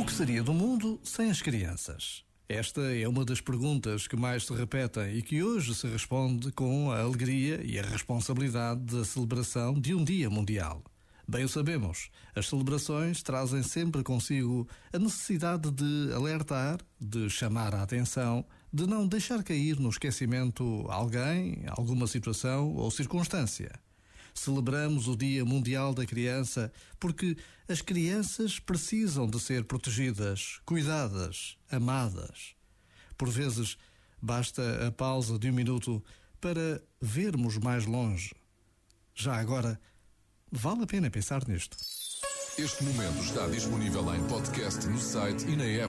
O que seria do mundo sem as crianças? Esta é uma das perguntas que mais se repetem e que hoje se responde com a alegria e a responsabilidade da celebração de um Dia Mundial. Bem o sabemos, as celebrações trazem sempre consigo a necessidade de alertar, de chamar a atenção, de não deixar cair no esquecimento alguém, alguma situação ou circunstância. Celebramos o Dia Mundial da Criança porque as crianças precisam de ser protegidas, cuidadas, amadas. Por vezes, basta a pausa de um minuto para vermos mais longe. Já agora, vale a pena pensar nisto. Este momento está disponível em podcast no site e na app.